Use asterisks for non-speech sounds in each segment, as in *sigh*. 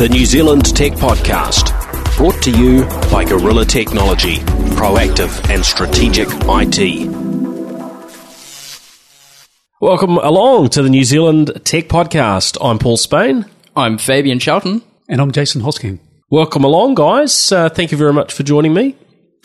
the New Zealand Tech Podcast, brought to you by Gorilla Technology, proactive and strategic IT. Welcome along to the New Zealand Tech Podcast. I'm Paul Spain. I'm Fabian Charlton. And I'm Jason Hosking. Welcome along, guys. Uh, thank you very much for joining me.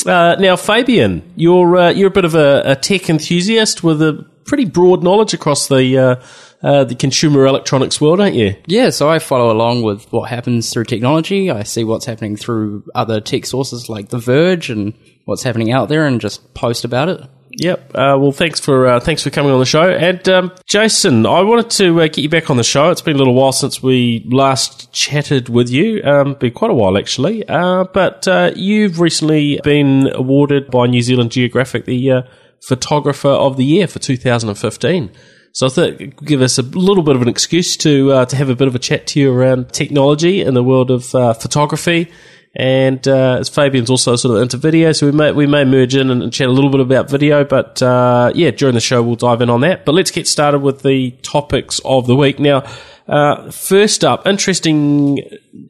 Uh, now, Fabian, you're uh, you're a bit of a, a, tech enthusiast with a pretty broad knowledge across the uh, the consumer electronics world, aren't you? Yeah, so I follow along with what happens through technology. I see what's happening through other tech sources like The Verge and what's happening out there, and just post about it. Yep. Uh, well, thanks for uh, thanks for coming on the show. And um, Jason, I wanted to uh, get you back on the show. It's been a little while since we last chatted with you. Um, been quite a while actually. Uh, but uh, you've recently been awarded by New Zealand Geographic the uh, Photographer of the Year for 2015. So I thought give us a little bit of an excuse to to have a bit of a chat to you around technology in the world of photography and uh, Fabian's also sort of into video, so we may we may merge in and chat a little bit about video. But uh, yeah, during the show we'll dive in on that. But let's get started with the topics of the week now. Uh, first up, interesting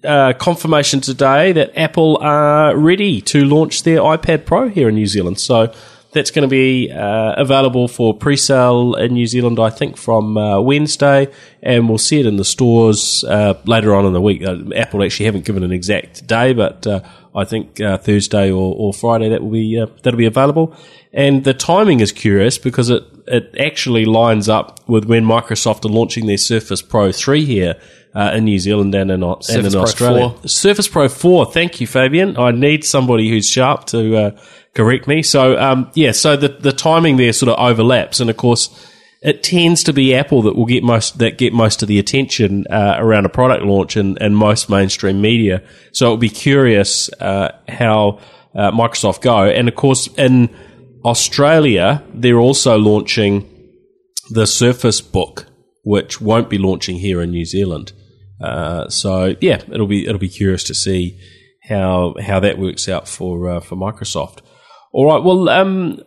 uh, confirmation today that Apple are ready to launch their iPad Pro here in New Zealand. So that's going to be uh, available for pre-sale in New Zealand, I think, from uh, Wednesday, and we'll see it in the stores uh, later on in the week. Uh, Apple actually haven't given an exact day, but uh, I think uh, Thursday or, or, Friday that will be that'll be available. And the timing is curious because it it actually lines up with when Microsoft are launching their Surface Pro three here. In New Zealand and in, and in Australia. 4. Surface Pro 4. Thank you, Fabian. I need somebody who's sharp to correct me. So um, yeah, so the the timing there sort of overlaps, and of course, it tends to be Apple that will get most that get most of the attention uh, around a product launch and, and most mainstream media. So it'll be curious uh, how uh, Microsoft go, and of course in Australia they're also launching the Surface Book, which won't be launching here in New Zealand. Uh, so yeah, it'll be it'll be curious to see how how that works out for uh, for Microsoft. All right. Well, um,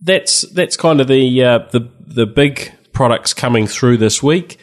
that's that's kind of the uh, the the big products coming through this week.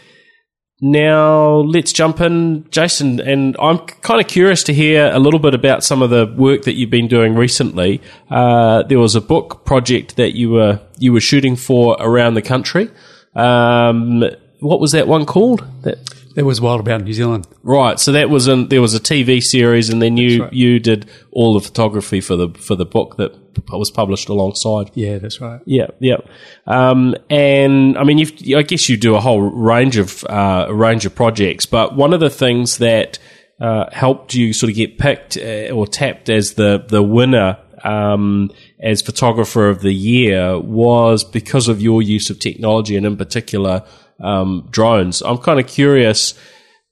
Now let's jump in, Jason, and I'm kind of curious to hear a little bit about some of the work that you've been doing recently. Uh, there was a book project that you were you were shooting for around the country. Um, what was that one called? That that was Wild About New Zealand. Right. So that was in, there was a TV series, and then you right. you did all the photography for the for the book that was published alongside. Yeah, that's right. Yeah, yeah. Um, and I mean, you I guess you do a whole range of uh, range of projects, but one of the things that uh, helped you sort of get picked uh, or tapped as the the winner um, as photographer of the year was because of your use of technology, and in particular um, drones. I'm kind of curious,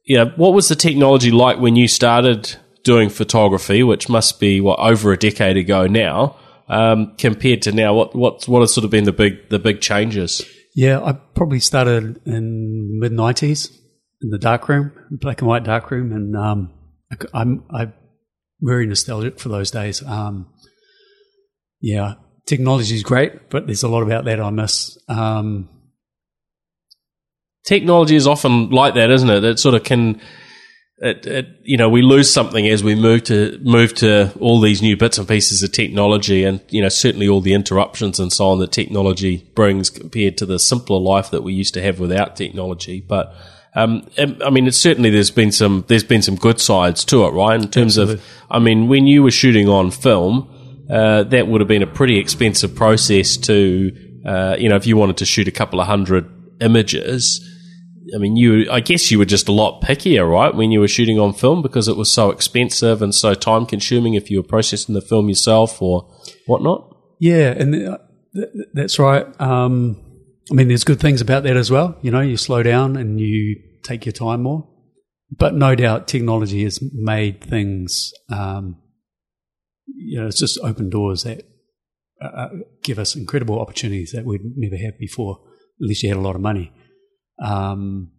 you know, what was the technology like when you started doing photography, which must be what over a decade ago now, um, compared to now? What what what has sort of been the big the big changes? Yeah, I probably started in the mid '90s in the darkroom, black and white darkroom, and um, I'm I'm very nostalgic for those days. Um, yeah, technology is great, but there's a lot about that I miss. Um, technology is often like that, isn't it? It sort of can. It, it, you know, we lose something as we move to move to all these new bits and pieces of technology, and you know, certainly all the interruptions and so on that technology brings compared to the simpler life that we used to have without technology. But um, I mean, it's certainly there's been some there's been some good sides to it, right? In terms Absolutely. of, I mean, when you were shooting on film, uh, that would have been a pretty expensive process to, uh, you know, if you wanted to shoot a couple of hundred images I mean, you, I guess you were just a lot pickier, right, when you were shooting on film because it was so expensive and so time consuming if you were processing the film yourself or whatnot. Yeah, and uh, that's right. Um, I mean, there's good things about that as well. You know, you slow down and you take your time more. But no doubt technology has made things, um, you know, it's just opened doors that uh, uh give us incredible opportunities that we'd never had before. unless you had a lot of money. Um,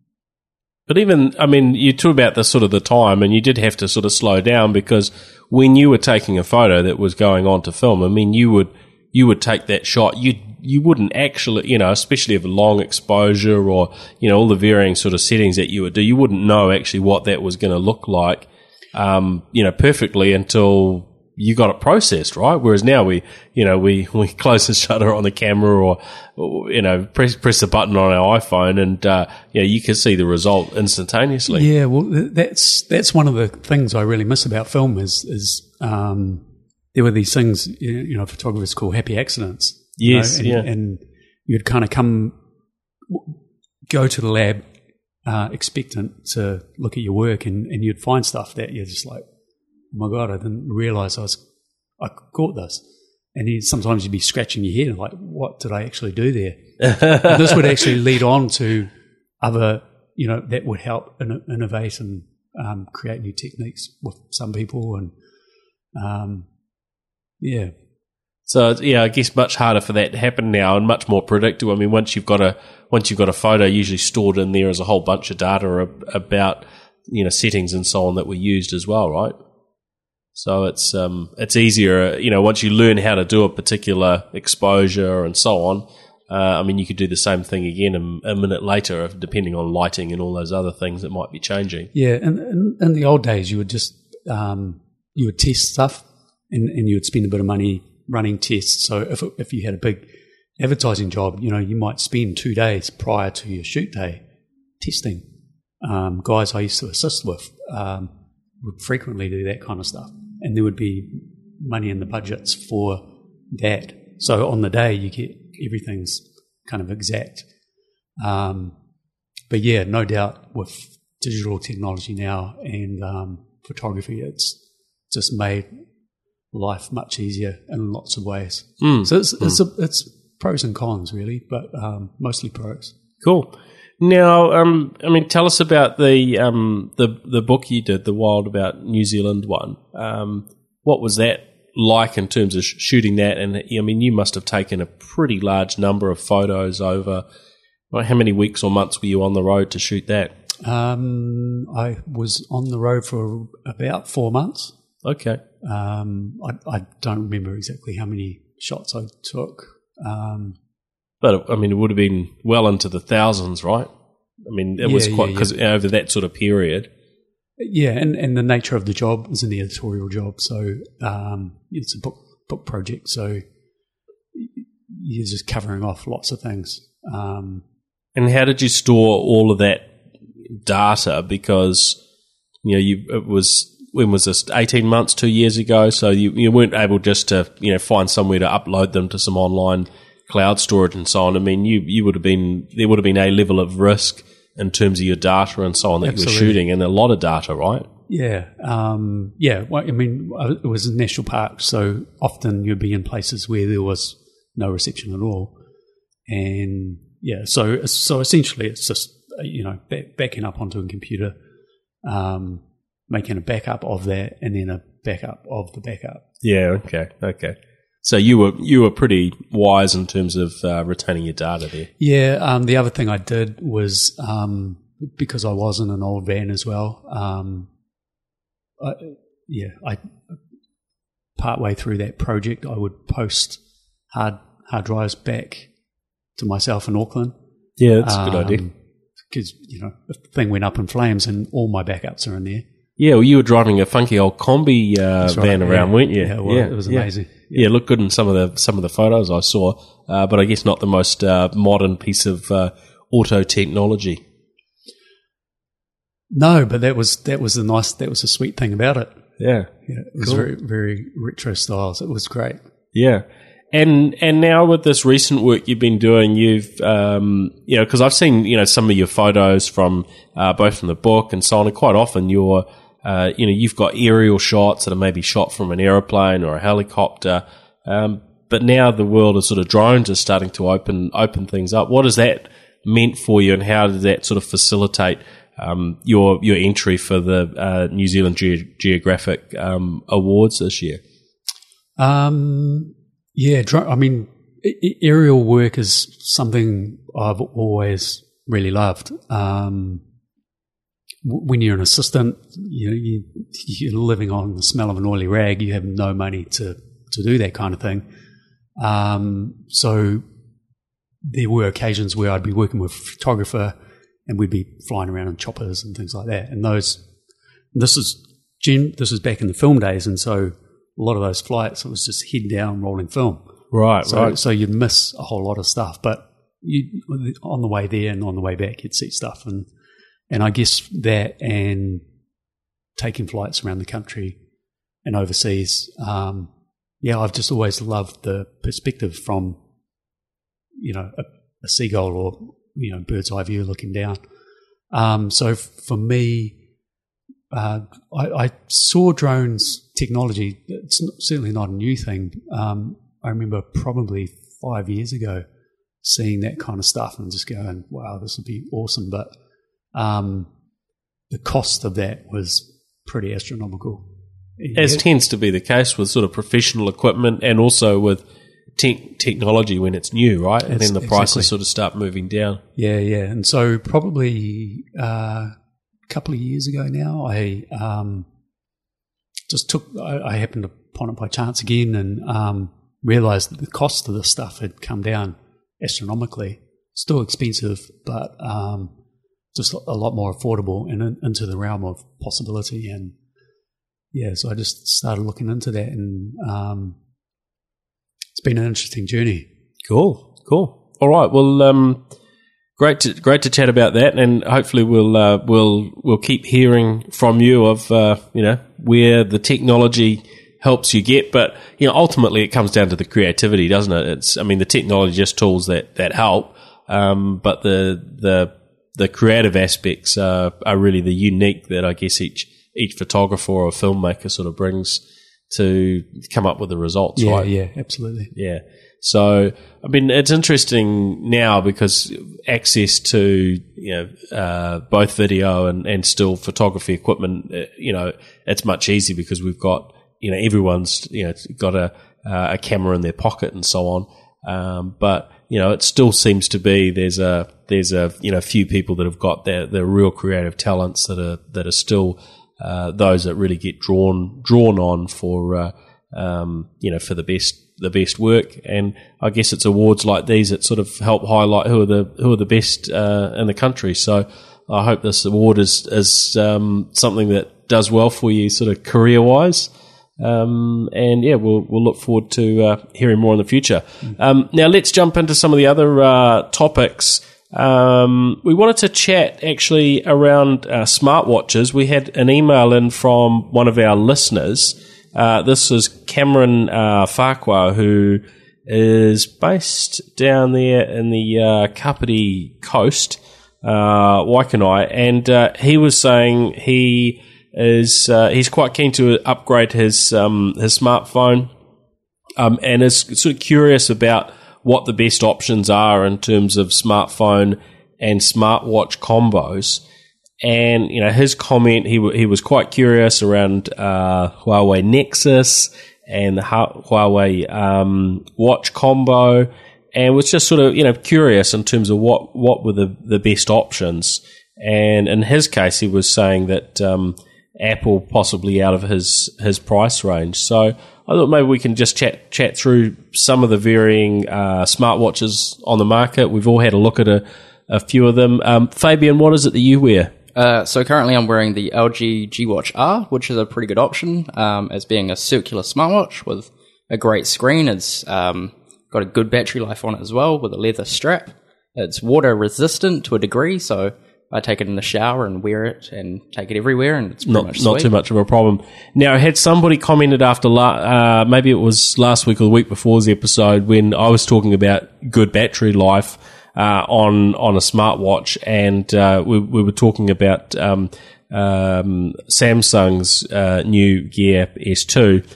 but even, I mean, you talk about the sort of the time, and you did have to sort of slow down because when you were taking a photo that was going on to film, I mean, you would you would take that shot. You'd you wouldn't actually, you know, especially of a long exposure or you know all the varying sort of settings that you would do, you wouldn't know actually what that was going to look like, um, you know, perfectly until you got it processed, right? Whereas now we, you know, we, *laughs* we close the shutter on the camera or, or you know, press, press the button on our iPhone and, uh, you know, you can see the result instantaneously. Yeah, well, that's that's one of the things I really miss about film is is um, there were these things you you know photographers call happy accidents. you Yes, know, and, yeah. and you'd kind of come go to the lab uh, expectant to look at your work, and, and you'd find stuff that you're just like, my god, I didn't realize I was I caught this. And then sometimes you'd be scratching your head and like, what did I actually do there? *laughs* this would actually lead on to other, you know, that would help in, innovate and um, create new techniques with some people. And um, yeah, So yeah, I guess much harder for that to happen now, and much more predictable. I mean, once you've got a once you've got a photo usually stored in there as a whole bunch of data about you know settings and so on that were used as well, right? So it's um it's easier, you know, once you learn how to do a particular exposure and so on. Uh, I mean, you could do the same thing again a, a minute later, depending on lighting and all those other things that might be changing. yeah. And in, in the old days, you would just um, you would test stuff, and, and you would spend a bit of money running tests. So if if you had a big advertising job, you know, you might spend two days prior to your shoot day testing. Um, guys I used to assist with um, would frequently do that kind of stuff, and there would be money in the budgets for that. So on the day, you get everything's kind of exact. Um, but yeah, no doubt with digital technology now and um, photography, it's just made life much easier in lots of ways. Mm. So it's it's, a, it's pros and cons really, but um, mostly pros. Cool. Now, um, I mean, tell us about the um, the the book you did, the Wild About New Zealand one. Um, what was that like in terms of sh- shooting that? And I mean, you must have taken a pretty large number of photos over. Well, how many weeks or months were you on the road to shoot that? Um, I was on the road for about four months. Okay. Um, I, I don't remember exactly how many shots I took. But I mean, it would have been well into the thousands, right? I mean, it was Yeah, quite yeah, because over that sort of period. Yeah, and, and the nature of the job is an editorial job, so um, it's a book book project. So you're just covering off lots of things. Um, And how did you store all of that data? Because you know, you it was when was this? Eighteen months, two years ago. So you you weren't able just to you know find somewhere to upload them to some online cloud storage and so on. I mean, you you would have been there would have been a level of risk in terms of your data and so on that you Absolutely. were shooting, and a lot of data, right? yeah, um, yeah. Well, I mean, uh, it was a national park, so often you'd be in places where there was no reception at all, and yeah. So so essentially, it's just uh, you know back, backing up onto a computer, um, making a backup of that, and then a backup of the backup. Yeah. Okay. Okay. So you were you were pretty wise in terms of uh, retaining your data there. Yeah, um, the other thing I did was um, because I was in an old van as well. Um, I, yeah, I partway through that project, I would post hard hard drives back to myself in Auckland. Yeah, that's a good idea. Because you know, if the thing went up in flames, and all my backups are in there. Yeah, well, you were driving a funky old combi uh, right, van around, yeah. weren't you? Yeah, well, it was amazing. Yeah. Looked good in some of the some of the photos I saw, uh, but I guess not the most uh, modern piece of uh, auto technology. No, but that was that was the nice, that was the sweet thing about it. Yeah, Yeah, it was Cool. very very retro styles. It was great. yeah. And and now with this recent work you've been doing, you've um, you know because I've seen you know some of your photos from uh, both from the book and so on, and quite often you're uh, you know you've got aerial shots that are maybe shot from an aeroplane or a helicopter. Um, but now the world of sort of drones is starting to open open things up. What has that meant for you, and how did that sort of facilitate um, your your entry for the uh, New Zealand Ge- Geographic um, Awards this year? Um, yeah, dro- I mean, a- aerial work is something I've always really loved. Um, when you're an assistant, you know, you, you're living on the smell of an oily rag. You have no money to to do that kind of thing. Um, so there were occasions where I'd be working with a photographer and we'd be flying around in choppers and things like that. And those, this is this was back in the film days, and so a lot of those flights it was just head down rolling film. Right, So right. so you'd miss a whole lot of stuff, but you on the way there and on the way back you'd see stuff, and and I guess that and taking flights around the country and overseas. Um, yeah, I've just always loved the perspective from you know a, a seagull or you know bird's eye view looking down. Um, so for me, uh, I, I saw drones technology. It's certainly not a new thing. Um, I remember probably five years ago seeing that kind of stuff and just going, "Wow, this would be awesome." But um, the cost of that was pretty astronomical. As tends to be the case with sort of professional equipment and also with te- technology when it's new, right? And It's- then the prices exactly. sort of start moving down. Yeah, yeah. And so probably uh, a couple of years ago now, I um, just took, I, I happened upon it by chance again and um, realized that the cost of this stuff had come down astronomically. Still expensive, but um, just a lot more affordable and in, into the realm of possibility. And yeah, so I just started looking into that and um, it's been an interesting journey. Cool, cool. All right. Well, um, great to great to chat about that, and hopefully we'll uh, we'll we'll keep hearing from you of uh, you know where the technology helps you get, but you know ultimately it comes down to the creativity, doesn't it? It's I mean the technology just tools that that help, um, but the the the creative aspects are, are really the unique that I guess each each photographer or filmmaker sort of brings to come up with the results, Yeah, right? yeah, absolutely. Yeah. So, I mean, it's interesting now because access to, you know, uh, both video and, and still photography equipment, uh, you know, it's much easier because we've got, you know, everyone's, you know, got a, uh, a camera in their pocket and so on. Um, but, you know, it still seems to be there's a, there's a, you know, few people that have got their, their real creative talents that are, that are still, uh, those that really get drawn, drawn on for, uh, um, you know, for the best the best work. And I guess it's awards like these that sort of help highlight who are the who are the best uh, in the country. So I hope this award is is um, something that does well for you, sort of career wise. Um, and yeah, we'll we'll look forward to uh, hearing more in the future. Um, now let's jump into some of the other uh, topics. Um, we wanted to chat actually around uh, smartwatches. We had an email in from one of our listeners. Uh, this is Cameron uh, Farquhar, who is based down there in the uh, Kapiti coast, uh, Waikanae, and he was saying he is uh, he's quite keen to upgrade his um, his smartphone, um, and is sort of curious about what the best options are in terms of smartphone and smartwatch combos. And you know, his comment he w- he was quite curious around uh, Huawei Nexus and the Hu- Huawei um, watch combo, and was just sort of you know curious in terms of what what were the the best options. And in his case, he was saying that um, Apple possibly out of his his price range. So I thought maybe we can just chat chat through some of the varying uh, smartwatches on the market. We've all had a look at a, a few of them. Um, Fabian, what is it that you wear? Uh, so currently I'm wearing the LG G Watch R, which is a pretty good option um, as being a circular smartwatch with a great screen. It's um, got a good battery life on it as well with a leather strap. It's water resistant to a degree, so I take it in the shower and wear it and take it everywhere, and it's pretty Not, much not too much of a problem. Now, had somebody commented after, la- uh, maybe it was last week or the week before's episode when I was talking about good battery life uh, on on a smartwatch, and uh, we, we were talking about um, um, Samsung's uh, new Gear S2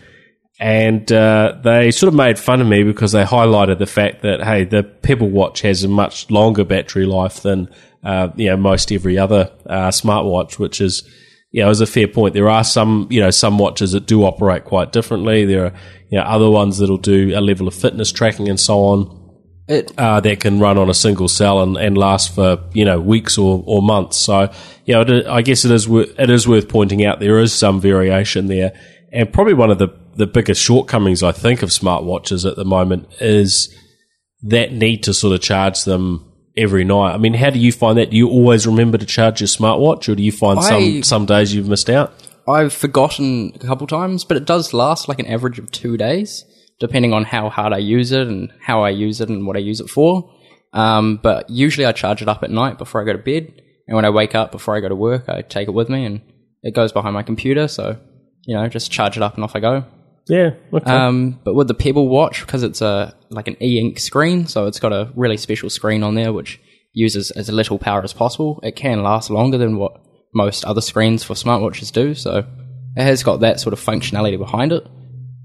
and uh, they sort of made fun of me because they highlighted the fact that hey, the Pebble Watch has a much longer battery life than uh, you know most every other uh, smartwatch, which is you know is a fair point. There are some you know some watches that do operate quite differently. There are you know other ones that'll do a level of fitness tracking and so on. It, Uh, that can run on a single cell and, and last for you know weeks or, or months. So you know, it, I guess it is wor- it is worth pointing out there is some variation there, and probably one of the the biggest shortcomings I think of smartwatches at the moment is that need to sort of charge them every night. I mean, how do you find that? Do you always remember to charge your smartwatch, or do you find I- some some days you've missed out? I've forgotten a couple times, but it does last like an average of two days, depending on how hard I use it and how I use it and what I use it for. Um, but usually I charge it up at night before I go to bed, and when I wake up before I go to work, I take it with me, and it goes behind my computer. So you know, just charge it up and off I go. Yeah. Okay. Um, but with the Pebble watch, because it's a like an e-ink screen, so it's got a really special screen on there which uses as little power as possible. It can last longer than what most other screens for smartwatches do, so it has got that sort of functionality behind it.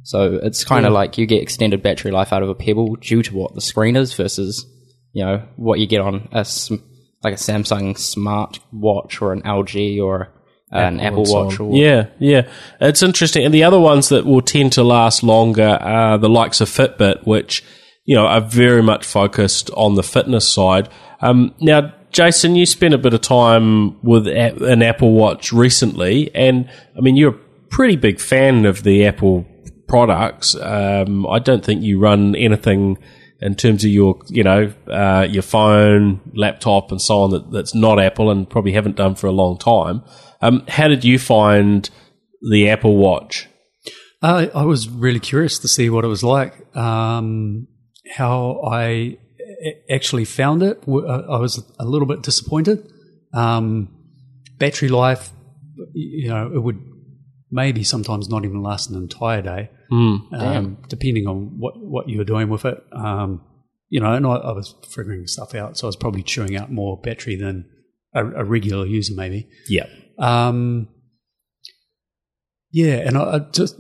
So it's kind of like you get extended battery life out of a Pebble due to what the screen is versus you know what you get on a sm- like a Samsung Smart Watch or an LG or an Apple, and so Watch. on. Or, Yeah, yeah, it's interesting. And the other ones that will tend to last longer are the likes of Fitbit, which you know are very much focused on the fitness side. Um, now, Jason, you spent a bit of time with an Apple Watch recently, and I mean you're a pretty big fan of the Apple products. Um, I don't think you run anything in terms of your, you know, uh, your phone, laptop, and so on that, that's not Apple, and probably haven't done for a long time. Um, how did you find the Apple Watch? Uh, I was really curious to see what it was like. Um, how I actually found it, uh, I was a little bit disappointed. Um, battery life, you know, it would maybe sometimes not even last an entire day, um, depending on what, what you were doing with it. Um, you know, and I, I was figuring stuff out, so I was probably chewing out more battery than a, a regular user, maybe. Yeah, Um, yeah, and I, I just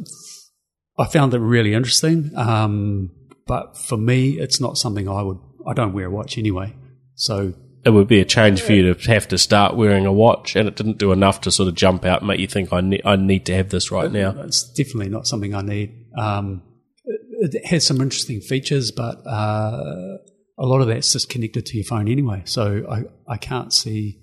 I found it really interesting. Um, but for me, it's not something I would. I don't wear a watch anyway, so it would be a change for you to have to start wearing a watch, and it didn't do enough to sort of jump out and make you think I need I need to have this right now. it's definitely not something I need. Um, it, it has some interesting features, but uh, a lot of that's just connected to your phone anyway. So I, I can't see.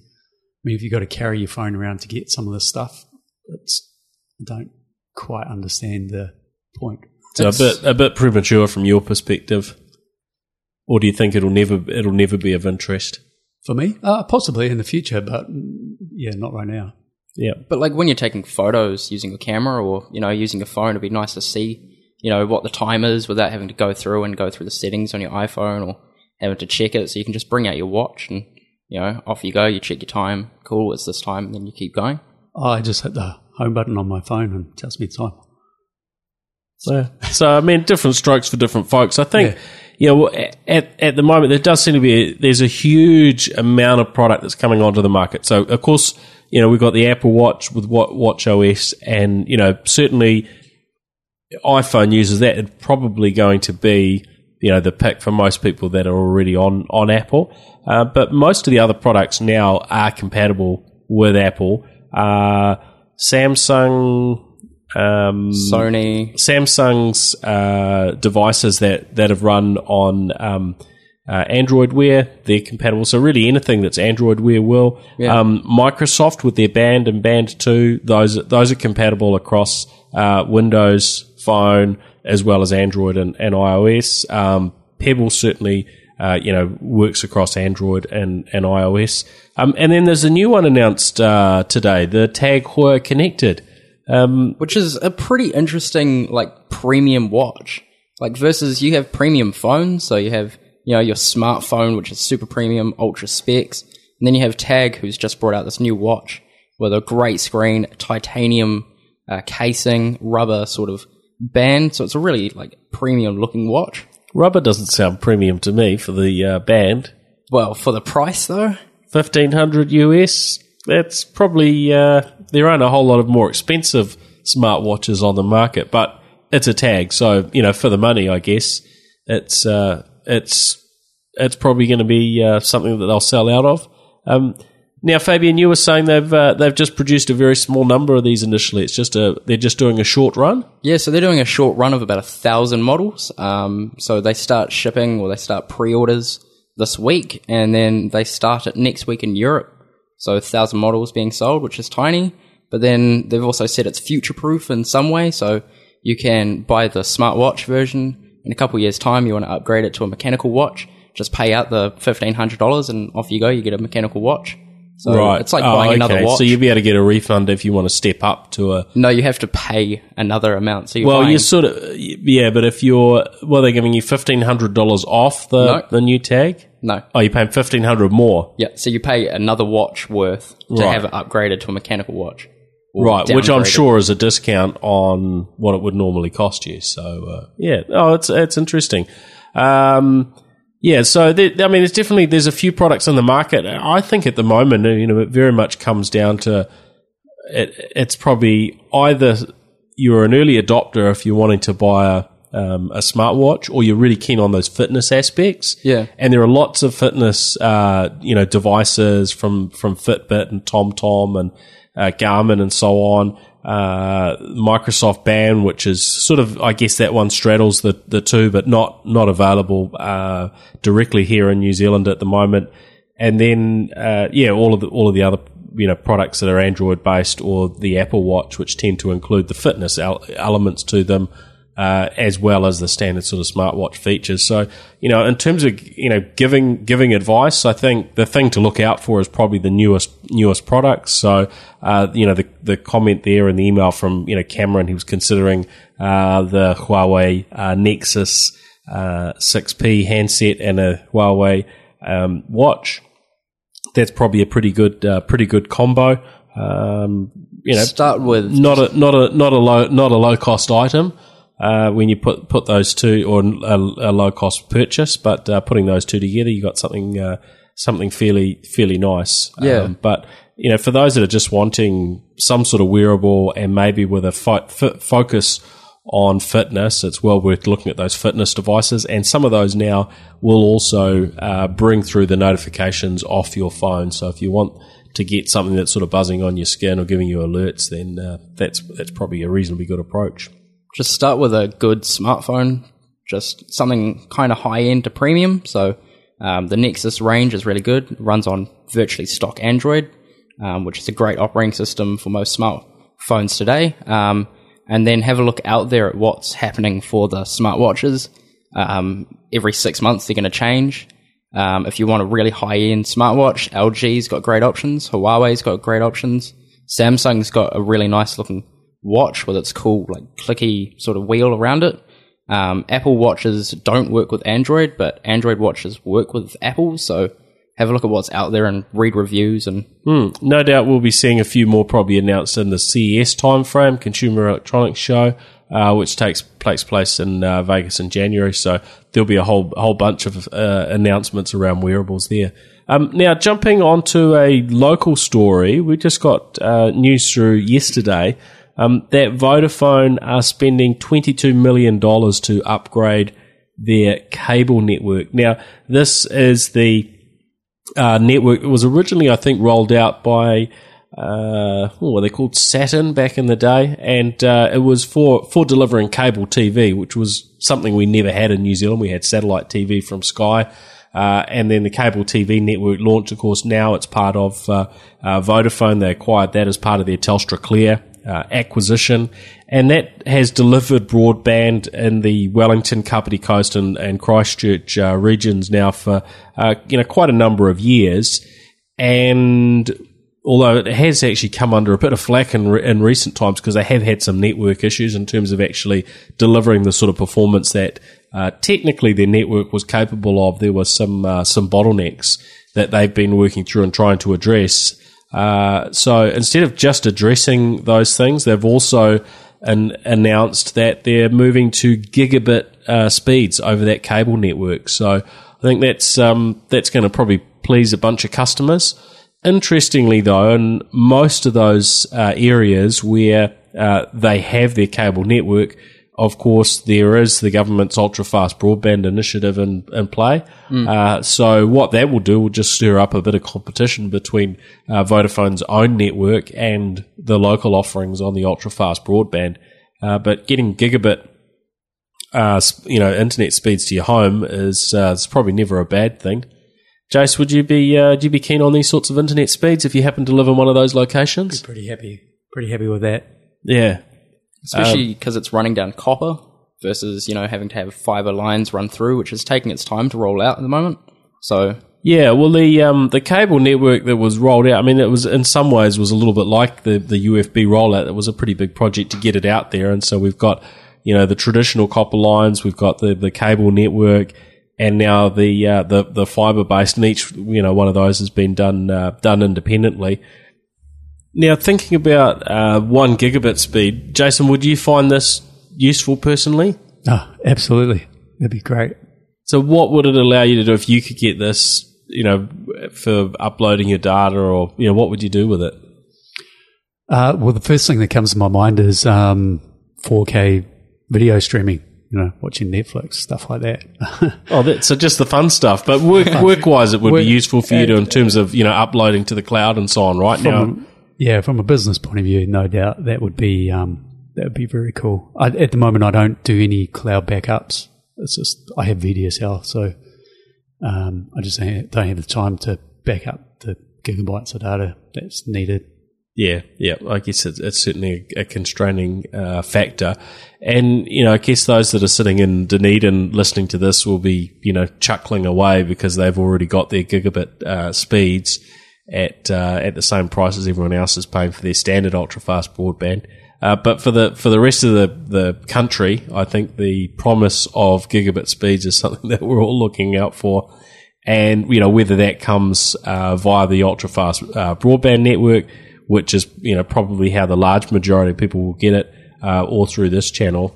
I mean, if you've got to carry your phone around to get some of this stuff, it's I don't quite understand the point. So a bit a bit premature from your perspective, or do you think it'll never it'll never be of interest? For me, uh, possibly in the future, but mm, yeah, not right now. Yeah, But like when you're taking photos using a camera or you know using a phone, it'd be nice to see you know what the time is without having to go through and go through the settings on your iPhone or having to check it. So you can just bring out your watch and you know off you go. You check your time. Cool, it's this time, and then you keep going. I just hit the home button on my phone and tells me the time. So, so I mean, different strokes for different folks. I think, yeah. well, at at the moment there does seem to be there's a huge amount of product that's coming onto the market. So, of course, you know we've got the Apple Watch with Watch OS, and you know certainly iPhone users that is probably going to be you know the pick for most people that are already on on Apple. Uh, but most of the other products now are compatible with Apple. Uh, Samsung. Um, Sony, Samsung's uh, devices that, that have run on um, uh, Android Wear, they're compatible. So really anything that's Android Wear will. Yeah. Um, Microsoft with their Band and Band 2, those, those are compatible across uh, Windows Phone as well as Android and, and iOS. Um, Pebble certainly, uh, you know, works across Android and, and iOS. Um, and then there's a new one announced uh, today, the Tag Heuer Connected. Um, which is a pretty interesting like premium watch. Like versus you have premium phones, so you have you know your smartphone, which is super premium, ultra specs, and then you have Tag, who's just brought out this new watch with a great screen, titanium uh, casing, rubber sort of band. So it's a really like premium looking watch. Rubber doesn't sound premium to me for the uh, band. Well, for the price though, Fifteen hundred US. That's probably uh, there aren't a whole lot of more expensive smartwatches on the market, but it's a tag, so you know for the money, I guess it's uh, it's it's probably going to be uh, something that they'll sell out of. Um, now, Fabian, you were saying they've uh, they've just produced a very small number of these initially. It's just a they're just doing a short run. Yeah, so they're doing a short run of about a thousand models. Um, so they start shipping or they start pre-orders this week, and then they start it next week in Europe. So a thousand models being sold, which is tiny. But then they've also said it's future-proof in some way. So you can buy the smartwatch version, in a couple years' time you want to upgrade it to a mechanical watch, just pay out the fifteen hundred dollars and off you go. You get a mechanical watch. So right. it's like Oh, buying another okay. watch. So you'll be able to get a refund if you want to step up to a. no, you have to pay another amount. So you're Well, buying, you're sort of yeah, but if you're well, they're giving you fifteen hundred dollars off the No. the new tag. no. Oh, you're paying fifteen hundred more, Yeah, so you pay another watch worth to Right. have it upgraded to a mechanical watch. Right? Which I'm sure is a discount on what it would normally cost you. So uh, yeah, oh, it's it's interesting. Um, yeah, so there, I mean, it's definitely there's a few products on the market. I think at the moment, you know, it very much comes down to it, it's probably either you're an early adopter if you're wanting to buy a um, a smartwatch, or you're really keen on those fitness aspects. Yeah. and there are lots of fitness, uh, you know, devices from from Fitbit and TomTom and uh, Garmin and so on. Uh, Microsoft Band, which is sort of, I guess that one straddles the the two, but not not available uh, directly here in New Zealand at the moment. And then, uh, yeah, all of the all of the other you know products that are Android based or the Apple Watch, which tend to include the fitness el- elements to them, uh, as well as the standard sort of smartwatch features. So, you know, in terms of you know giving giving advice, I think the thing to look out for is probably the newest newest products. So, uh, you know, the the comment there in the email from you know Cameron, he was considering uh, the Huawei uh, Nexus uh, 6P handset and a Huawei um, watch that's probably a pretty good uh, pretty good combo. Um, you know, Start with not a not a not a low not a low cost item uh, when you put put those two or a, a low cost purchase, but uh, putting those two together, you got something uh, something fairly fairly nice. Yeah. Um, but you know, for those that are just wanting some sort of wearable and maybe with a fo- f- focus on fitness, it's well worth looking at those fitness devices. And some of those now will also uh, bring through the notifications off your phone. So if you want to get something that's sort of buzzing on your skin or giving you alerts, then uh, that's that's probably a reasonably good approach. Just start with a good smartphone, just something kind of high end to premium. So um, the Nexus range is really good. Runs on virtually stock Android, um, which is a great operating system for most smartphones today. Um, and then have a look out there at what's happening for the smartwatches. Um, every six months, they're going to change. Um, if you want a really high end smartwatch, LG's got great options. Huawei's got great options. Samsung's got a really nice looking watch with its cool, like clicky sort of wheel around it. Um, Apple watches don't work with Android, but Android watches work with Apple. So have a look at what's out there and read reviews and Hmm. No doubt we'll be seeing a few more probably announced in the CES timeframe, Consumer Electronics Show, uh, which takes takes place in uh, Vegas in January. So there'll be a whole whole bunch of uh, announcements around wearables there. Um, now jumping onto a local story, we just got uh, news through yesterday um, that Vodafone are spending twenty two million dollars to upgrade their cable network. Now this is the uh, network. It was originally, I think, rolled out by uh, what were they called Saturn back in the day, and uh, it was for for delivering cable TV, which was something we never had in New Zealand. We had satellite TV from Sky. Uh, and then the cable TV network launched, of course, now it's part of uh, uh, Vodafone. They acquired that as part of their Telstra Clear uh, acquisition, and that has delivered broadband in the Wellington, Kapiti Coast, and, and Christchurch uh, regions now for uh, you know quite a number of years. And although it has actually come under a bit of flack in, re- in recent times because they have had some network issues in terms of actually delivering the sort of performance that uh, technically their network was capable of. There were some uh, some bottlenecks that they've been working through and trying to address. Uh, so instead of just addressing those things, they've also an, announced that they're moving to gigabit uh, speeds over that cable network. So I think that's um, that's going to probably please a bunch of customers. Interestingly, though, in most of those uh, areas where uh, they have their cable network, of course, there is the government's ultra fast broadband initiative in, in play. Uh, so, what that will do will just stir up a bit of competition between uh, Vodafone's own network and the local offerings on the ultra fast broadband. Uh, but getting gigabit uh, you know, internet speeds to your home is uh, is probably never a bad thing. Jace, would you be uh, would you be keen on these sorts of internet speeds if you happen to live in one of those locations? Pretty happy. Pretty happy with that. Yeah, especially because it's running down copper. versus you know having to have fiber lines run through, which is taking its time to roll out at the moment. So Yeah, well, the um, the cable network that was rolled out, I mean, it was in some ways was a little bit like the the UFB rollout. It was a pretty big project to get it out there, and so we've got you know the traditional copper lines, we've got the the cable network, and now the uh, the the fiber based. And each you know one of those has been done uh, done independently. Now, thinking about uh, one gigabit speed, Jason, would you find this useful personally? Oh, absolutely. That'd be great. So, what would it allow you to do if you could get this? You know, for uploading your data, or you know, what would you do with it? Uh, well, the first thing that comes to my mind is um, 4K video streaming. You know, watching Netflix stuff like that. *laughs* Oh, that, so just the fun stuff. But work *laughs* work wise, it would Work- be useful for you to in terms of you know uploading to the cloud and so on. Right now, yeah, from a business point of view, no doubt that would be um, that would be very cool. I, at the moment, I don't do any cloud backups. It's just I have VDSL, so um, I just don't have the time to back up the gigabytes of data that's needed. Yeah, yeah. I guess it's, it's certainly a, constraining uh, factor, and you know, I guess those that are sitting in Dunedin listening to this will be, you know, chuckling away because they've already got their gigabit uh, speeds at uh, at the same price as everyone else is paying for their standard ultra fast broadband. Uh, but for the for the rest of the, the country, I think the promise of gigabit speeds is *laughs* something that we're all looking out for. And you know whether that comes uh, via the ultra fast uh, broadband network, which is you know probably how the large majority of people will get it, uh, or through this channel.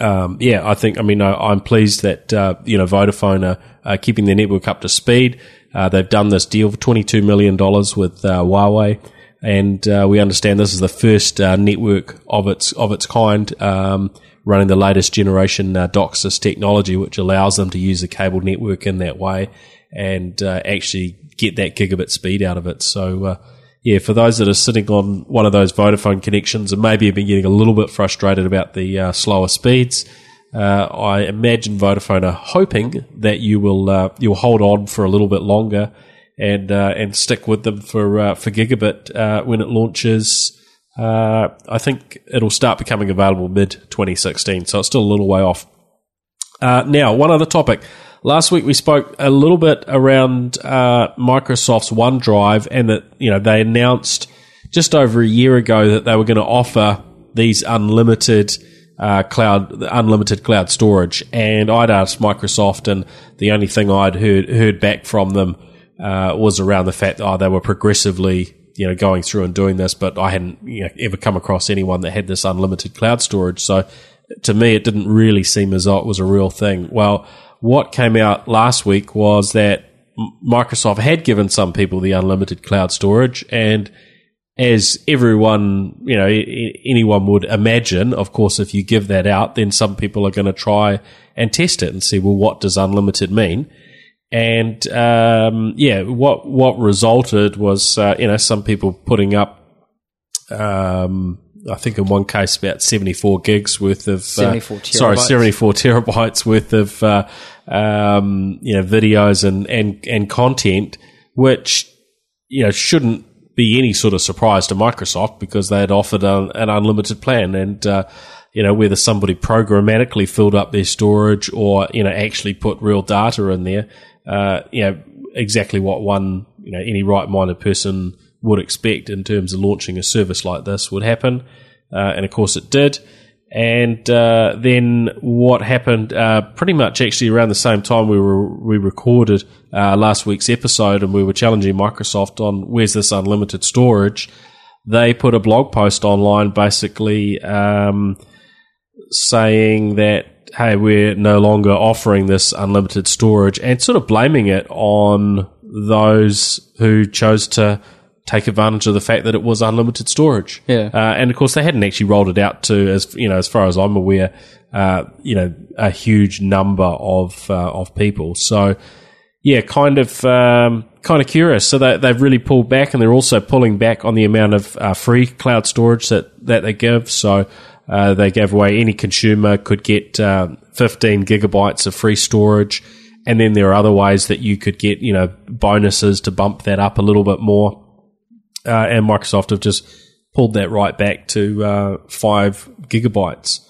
Um, yeah, I think. I mean, I, I'm pleased that uh, you know Vodafone are, keeping their network up to speed. Uh, they've done this deal for 22 million dollars with uh, Huawei, and uh, we understand this is the first uh, network of its of its kind um, running the latest generation uh, DOCSIS technology, which allows them to use the cable network in that way and uh, actually get that gigabit speed out of it. So. Yeah, for those that are sitting on one of those Vodafone connections and maybe have been getting a little bit frustrated about the uh, slower speeds, uh, I imagine Vodafone are hoping that you will uh, you'll hold on for a little bit longer and uh, and stick with them for uh, for gigabit uh, when it launches. I think it'll start becoming available mid 2016, so it's still a little way off. Now, one other topic. Last week we spoke a little bit around uh, Microsoft's OneDrive, and that you know they announced just over a year ago that they were going to offer these unlimited uh, cloud, unlimited cloud storage. And I'd asked Microsoft, and the only thing I'd heard heard back from them uh, was around the fact that oh, they were progressively you know going through and doing this, but I hadn't you know, ever come across anyone that had this unlimited cloud storage. So to me, it didn't really seem as though it was a real thing. Well, what came out last week was that Microsoft had given some people the unlimited cloud storage, and as everyone, you know, anyone would imagine, of course, if you give that out, then some people are going to try and test it and see, well, what does unlimited mean? And um, yeah, what what resulted was, uh, you know, some people putting up um, I think in one case about 74 gigs worth of, uh, 74 sorry, terabytes. 74 terabytes worth of, uh, um, you know, videos and, and, and content, which, you know, shouldn't be any sort of surprise to Microsoft because they had offered a, an unlimited plan and, uh, you know, whether somebody programmatically filled up their storage or, you know, actually put real data in there, uh, you know, exactly what one, you know, any right-minded person would expect in terms of launching a service like this would happen. Uh, and of course it did. And uh, then what happened uh, pretty much actually around the same time we were we recorded uh, last week's episode and we were challenging Microsoft on where's this unlimited storage. They put a blog post online basically um, saying that hey we're no longer offering this unlimited storage and sort of blaming it on those who chose to take advantage of the fact that it was unlimited storage. Yeah. Uh, and of course, they hadn't actually rolled it out to, as you know, as far as I'm aware, uh, you know, a huge number of uh, of people. So, yeah, kind of um, kind of curious. So they, they've really pulled back, and they're also pulling back on the amount of uh, free cloud storage that that they give. So. Uh, they gave away any consumer could get uh, 15 gigabytes of free storage, and then there are other ways that you could get, you know, bonuses to bump that up a little bit more uh, and Microsoft have just pulled that right back to uh, five gigabytes.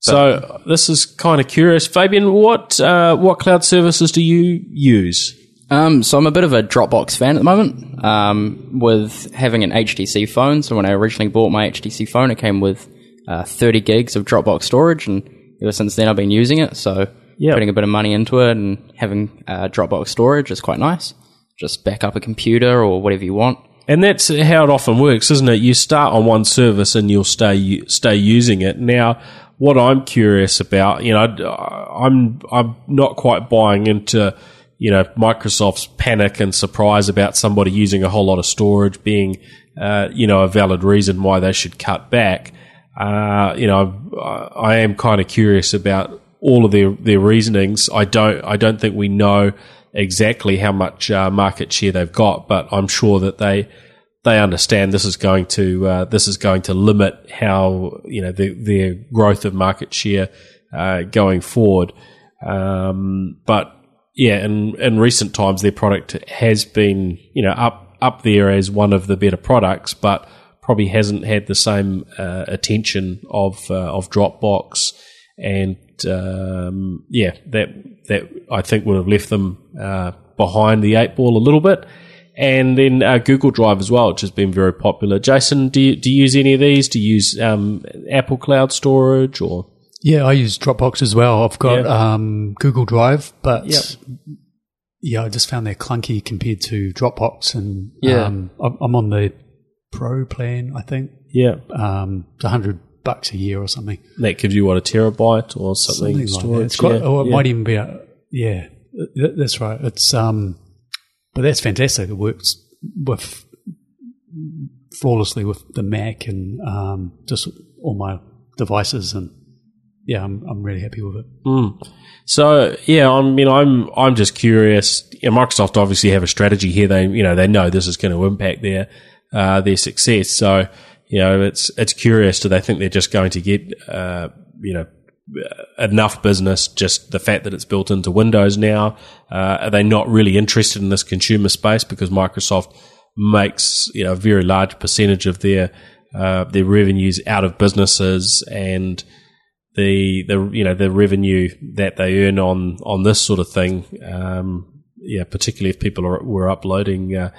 So this is kind of curious, Fabian. What uh, what cloud services do you use? Um, so I'm a bit of a Dropbox fan at the moment. Um, with having an HTC phone, so when I originally bought my HTC phone, it came with uh, 30 gigs of Dropbox storage, and ever since then I've been using it. So Yeah. putting a bit of money into it and having uh, Dropbox storage is quite nice. Just back up a computer or whatever you want. And that's how it often works, isn't it? You start on one service and you'll stay stay using it. Now, what I'm curious about, you know, I'm I'm not quite buying into, you know, Microsoft's panic and surprise about somebody using a whole lot of storage being, uh, you know, a valid reason why they should cut back. Uh, you know, I I am kind of curious about all of their their reasonings. I don't I don't think we know exactly how much uh, market share they've got, but I'm sure that they they understand this is going to uh, this is going to limit how you know the, their growth of market share uh, going forward. Um, but yeah, in in recent times, their product has been you know up up there as one of the better products, but probably hasn't had the same uh, attention of uh, of Dropbox, and um, yeah, that that I think would have left them uh, behind the eight ball a little bit. And then uh, Google Drive as well, which has been very popular. Jason, do you, do you use any of these? Do you use um, Apple Cloud Storage or? Yeah, I use Dropbox as well. I've got Yeah. um, Google Drive, but Yep. yeah, I just found they're clunky compared to Dropbox, and Yeah. um, I'm on the Pro plan, I think. Yeah, Um, hundred bucks a year or something. that gives you what a terabyte or something, Something like that. storage. It's quite, yeah, or it yeah. might even be a yeah. That's right. It's um, but that's fantastic. It works with flawlessly with the Mac and um, just all my devices, and yeah, I'm I'm really happy with it. Mm. So yeah, I mean, I'm I'm just curious. Yeah, Microsoft obviously have a strategy here. They you know they know this is going to impact their uh, their success. So you know it's it's curious. Do they think they're just going to get uh, you know enough business? Just the fact that it's built into Windows now. Uh, are they not really interested in this consumer space because Microsoft makes you know a very large percentage of their uh, their revenues out of businesses and the the you know the revenue that they earn on on this sort of thing. Um, yeah, particularly if people are, were uploading uh,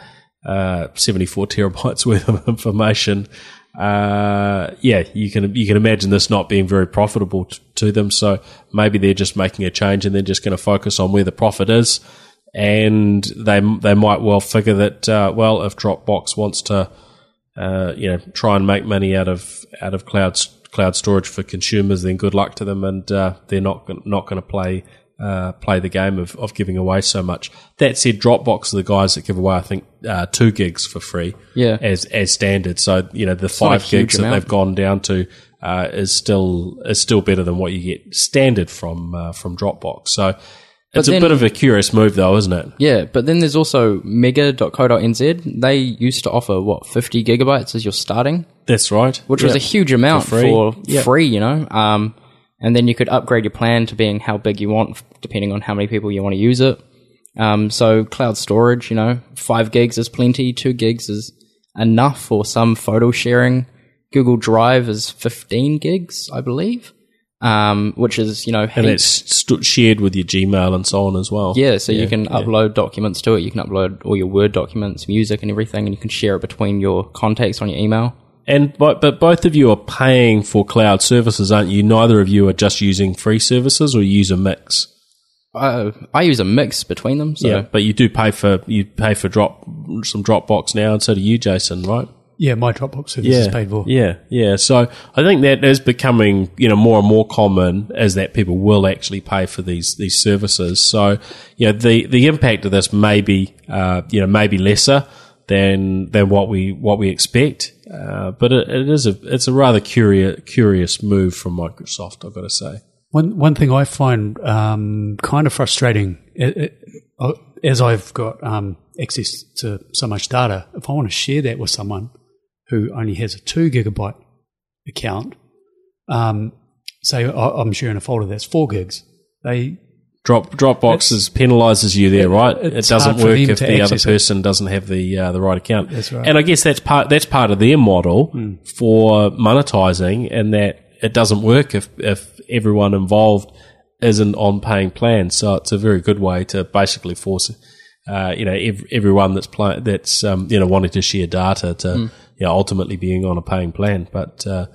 uh, 74 terabytes *laughs* worth of information. Uh, yeah, you can you can imagine this not being very profitable t- to them. So maybe they're just making a change and they're just going to focus on where the profit is. And they they might well figure that uh, well, if Dropbox wants to uh, you know, try and make money out of out of cloud cloud storage for consumers, then good luck to them, and uh, they're not not going to play uh, play the game of, of giving away so much. That said, Dropbox are the guys that give away, I think, uh, two gigs for free, Yeah. as as standard. So you know, the a five gigs that they've gone down to uh, is still is still better than what you get standard from uh, from Dropbox. So. It's a bit of a curious move, though, isn't it? Yeah, but then there's also mega.co.nz. They used to offer, what, 50 gigabytes as your starting, That's right. which was a huge amount For for free. free, you know? Um, and then you could upgrade your plan to being how big you want, depending on how many people you want to use it. Um, so cloud storage, you know, five gigs is plenty, two gigs is enough for some photo sharing. Google Drive is 15 gigs, I believe, um, which is, you know, and it's st- shared with your Gmail and so on as well. Yeah, so you can upload documents to it. You can upload all your Word documents, music, and everything, and you can share it between your contacts on your email. And but but both of you are paying for cloud services, aren't you? Neither of you are just using free services, or you use a mix. Uh, I use a mix between them. So Yeah, but you do pay for you pay for drop some Dropbox now, and so do you, Jason, right? Yeah, my Dropbox service is paid for. Yeah, yeah. So I think that is becoming you know more and more common as that people will actually pay for these these services. So you know the the impact of this may be uh, you know maybe lesser than than what we what we expect, uh, but it, it is a it's a rather curious curious move from Microsoft. I've got to say. One one thing I find um, kind of frustrating it, it, uh, as I've got um, access to so much data, if I want to share that with someone who only has a two gigabyte account, um, say I'm sharing a folder that's four gigs, they Drop Dropbox is penalises you there, right? It doesn't work if the other access it. person doesn't have the uh, the right account. That's right. And I guess that's part that's part of their model for monetizing, and that it doesn't work if if everyone involved isn't on paying plans. So it's a very good way to basically force, uh, you know, ev- everyone that's play- that's um, you know wanting to share data to Mm. you know ultimately being on a paying plan. But uh,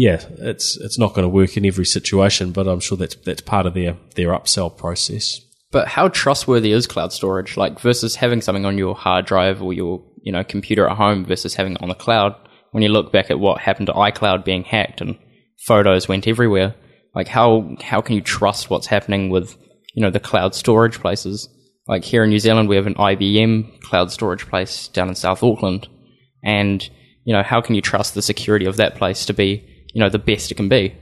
yeah, it's it's not going to work in every situation. But I'm sure that's that's part of their their upsell process. But how trustworthy is cloud storage? Like versus having something on your hard drive or your you know computer at home versus having it on the cloud. When you look back at what happened to iCloud being hacked and photos went everywhere, like how how can you trust what's happening with you know the cloud storage places? Like here in New Zealand, we have an IBM cloud storage place down in South Auckland, and you know how can you trust the security of that place to be you know the best it can be?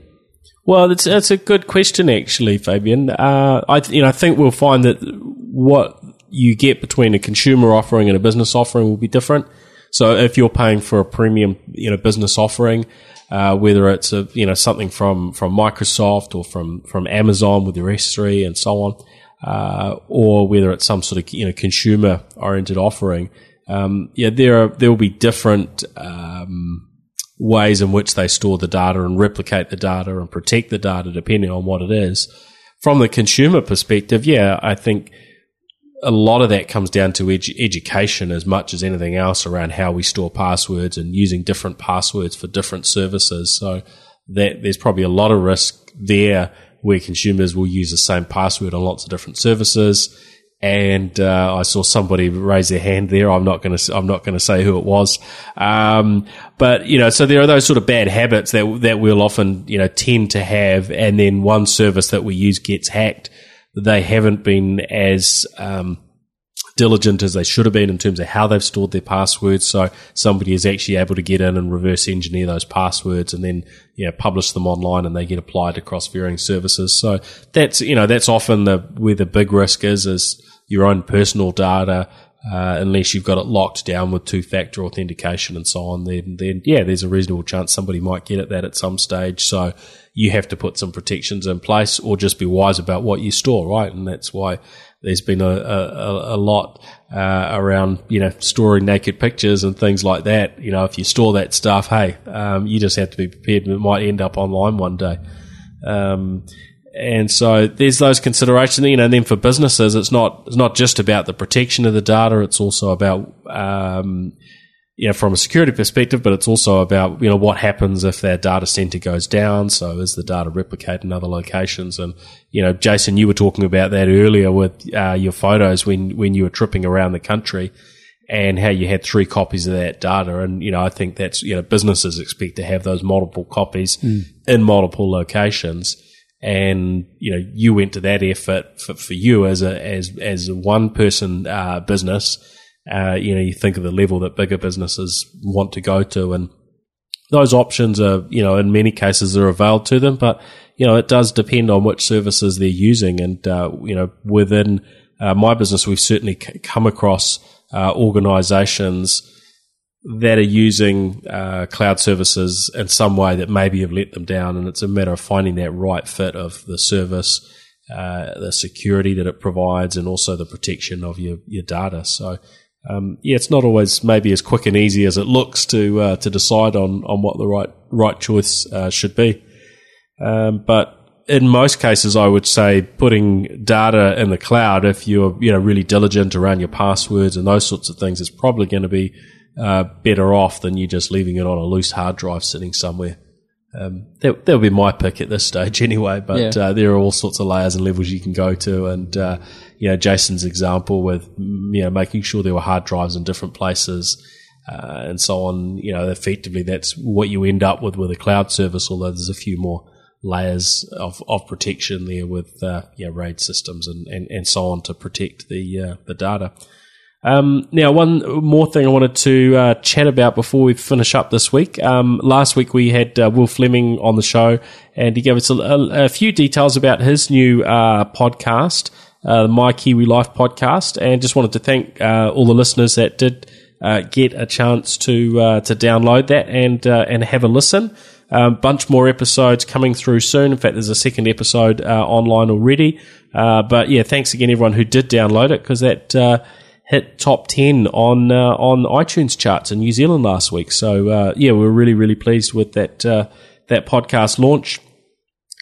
Well, that's it's a good question actually, Fabian. Uh, I you know I think we'll find that what you get between a consumer offering and a business offering will be different. So if you're paying for a premium, you know, business offering, uh, whether it's a you know something from from Microsoft or from from Amazon with your S3 and so on, uh, or whether it's some sort of you know consumer oriented offering, um, yeah, there are there will be different. Um, ways in which they store the data and replicate the data and protect the data depending on what it is. From the consumer perspective, yeah, I think a lot of that comes down to edu- education as much as anything else around how we store passwords and using different passwords for different services. So that there's probably a lot of risk there where consumers will use the same password on lots of different services. And uh, I saw somebody raise their hand there. I'm not going to. I'm not going to say who it was. Um, but you know, so there are those sort of bad habits that that we'll often you know tend to have, and then one service that we use gets hacked. They haven't been as um, diligent as they should have been in terms of how they've stored their passwords. So somebody is actually able to get in and reverse engineer those passwords and then you know, publish them online and they get applied across varying services. So that's you know that's often the where the big risk is is your own personal data. Uh, unless you've got it locked down with two-factor authentication and so on, then then yeah, there's a reasonable chance somebody might get at that at some stage. So you have to put some protections in place, or just be wise about what you store, right? And that's why there's been a, a, a lot uh, around you know storing naked pictures and things like that. You know, if you store that stuff, hey, um, you just have to be prepared. It might end up online one day. Um, and so there's those considerations, you know. And then for businesses, it's not it's not just about the protection of the data; it's also about um, you know from a security perspective, but it's also about you know what happens if their data center goes down. So is the data replicated in other locations? And you know, Jason, you were talking about that earlier with uh, your photos when when you were tripping around the country. And how you had three copies of that data, and you know, I think that's you know, businesses expect to have those multiple copies in multiple locations and you know you went to that effort for, for you as a as as a one person uh, business. Uh, you know, you think of the level that bigger businesses want to go to, and those options are you know in many cases are availed to them, but you know it does depend on which services they're using, and uh, you know within uh, my business we've certainly c- come across uh, organisations that are using uh, cloud services in some way that maybe have let them down, and it's a matter of finding that right fit of the service, uh, the security that it provides, and also the protection of your your data. So. Um, yeah, it's not always maybe as quick and easy as it looks to uh, to decide on, on what the right right choice uh, should be. Um, but in most cases, I would say putting data in the cloud, if you're you know really diligent around your passwords and those sorts of things, is probably going to be uh, better off than you just leaving it on a loose hard drive sitting somewhere. Um, that that would be my pick at this stage *laughs* anyway. But Yeah. uh, there are all sorts of layers and levels you can go to, and uh, you know Jason's example with mm, you know making sure there were hard drives in different places. Uh, and so on, you know, effectively that's what you end up with with a cloud service, although there's a few more layers of, of protection there with, uh, yeah, RAID systems and, and, and so on to protect the, uh, the data. Um, now, one more thing I wanted to uh, chat about before we finish up this week. Um, last week we had uh, Will Fleming on the show, and he gave us a, a, a few details about his new uh, podcast, uh, My Kiwi Life podcast, and just wanted to thank uh, all the listeners that did uh, get a chance to uh, to download that and uh, and have a listen. A um, bunch more episodes coming through soon. In fact, there's a second episode online already. Uh, but yeah, thanks again everyone who did download it because that uh, hit top ten on uh, on iTunes charts in New Zealand last week. So uh, yeah, we're really really pleased with that uh, that podcast launch.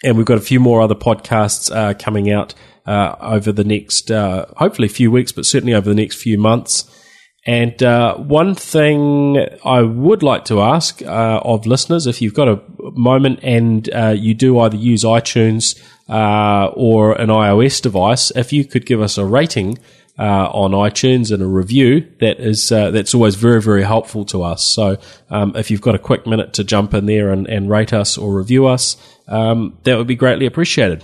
And we've got a few more other podcasts uh, coming out uh, over the next, uh, hopefully, a few weeks, but certainly over the next few months. And one thing I would like to ask of listeners, if you've got a moment and you do either use iTunes or an iOS device, if you could give us a rating uh, on iTunes and a review, that is uh, that's always very very helpful to us. So um, if you've got a quick minute to jump in there and, and rate us or review us, um, that would be greatly appreciated.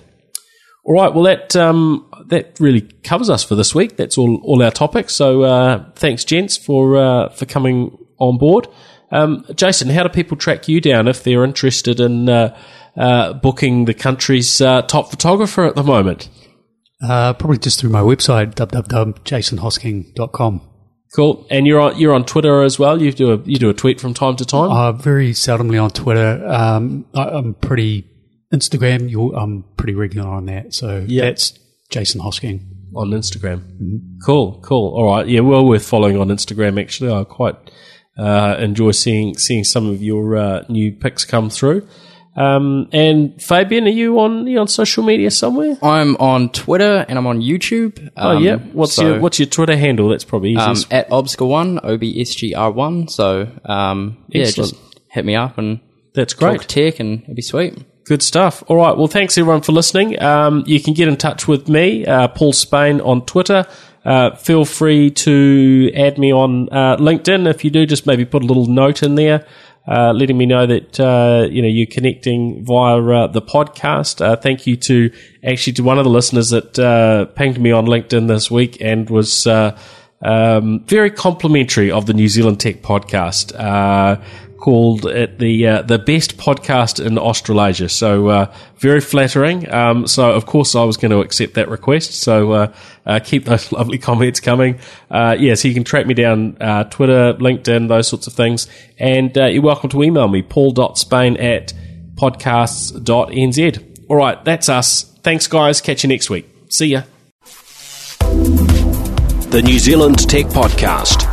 All right, well that um, that really covers us for this week. That's all all our topics. So uh, thanks, gents, for uh, for coming on board. Um, Jason, how do people track you down if they're interested in uh, uh booking the country's top photographer at the moment? Uh, probably just through my website www.jasonhosking.com. Cool, and you're on you're on Twitter as well. You do a you do a tweet from time to time. Uh, very seldomly on Twitter. Um, I, I'm pretty Instagram. I'm pretty regular on that. So Yeah. that's Jason Hosking. on Instagram. Cool, cool. All right, yeah, well worth following on Instagram. Actually, I quite uh, enjoy seeing seeing some of your uh, new pics come through. Um, and Fabian, are you on you on social media somewhere? I'm on Twitter and I'm on YouTube. Oh Um, yeah. What's so, your what's your Twitter handle? That's probably easy. um, easiest. at obscure1, O B S G R one. So um, yeah, Excellent. just hit me up and That's great. talk tech and it'd be sweet. Good stuff. All right. Well, thanks everyone for listening. Um, you can get in touch with me, uh, Paul Spain, on Twitter. Uh, feel free to add me on uh, LinkedIn. If you do, just maybe put a little note in there, uh, letting me know that uh, you know you're connecting via uh, the podcast. Uh, thank you to actually to one of the listeners that uh, pinged me on LinkedIn this week and was. Uh, um, very complimentary of the New Zealand Tech podcast. Called it the uh, the best podcast in Australasia. So uh, very flattering. Um, so of course I was going to accept that request. So uh, uh, keep those *laughs* lovely comments coming. Uh, yeah, so you can track me down uh, Twitter, LinkedIn, those sorts of things. And you're welcome to email me paul.spain at podcasts.nz. All right, that's us. Thanks, guys. Catch you next week. See ya. The New Zealand Tech Podcast,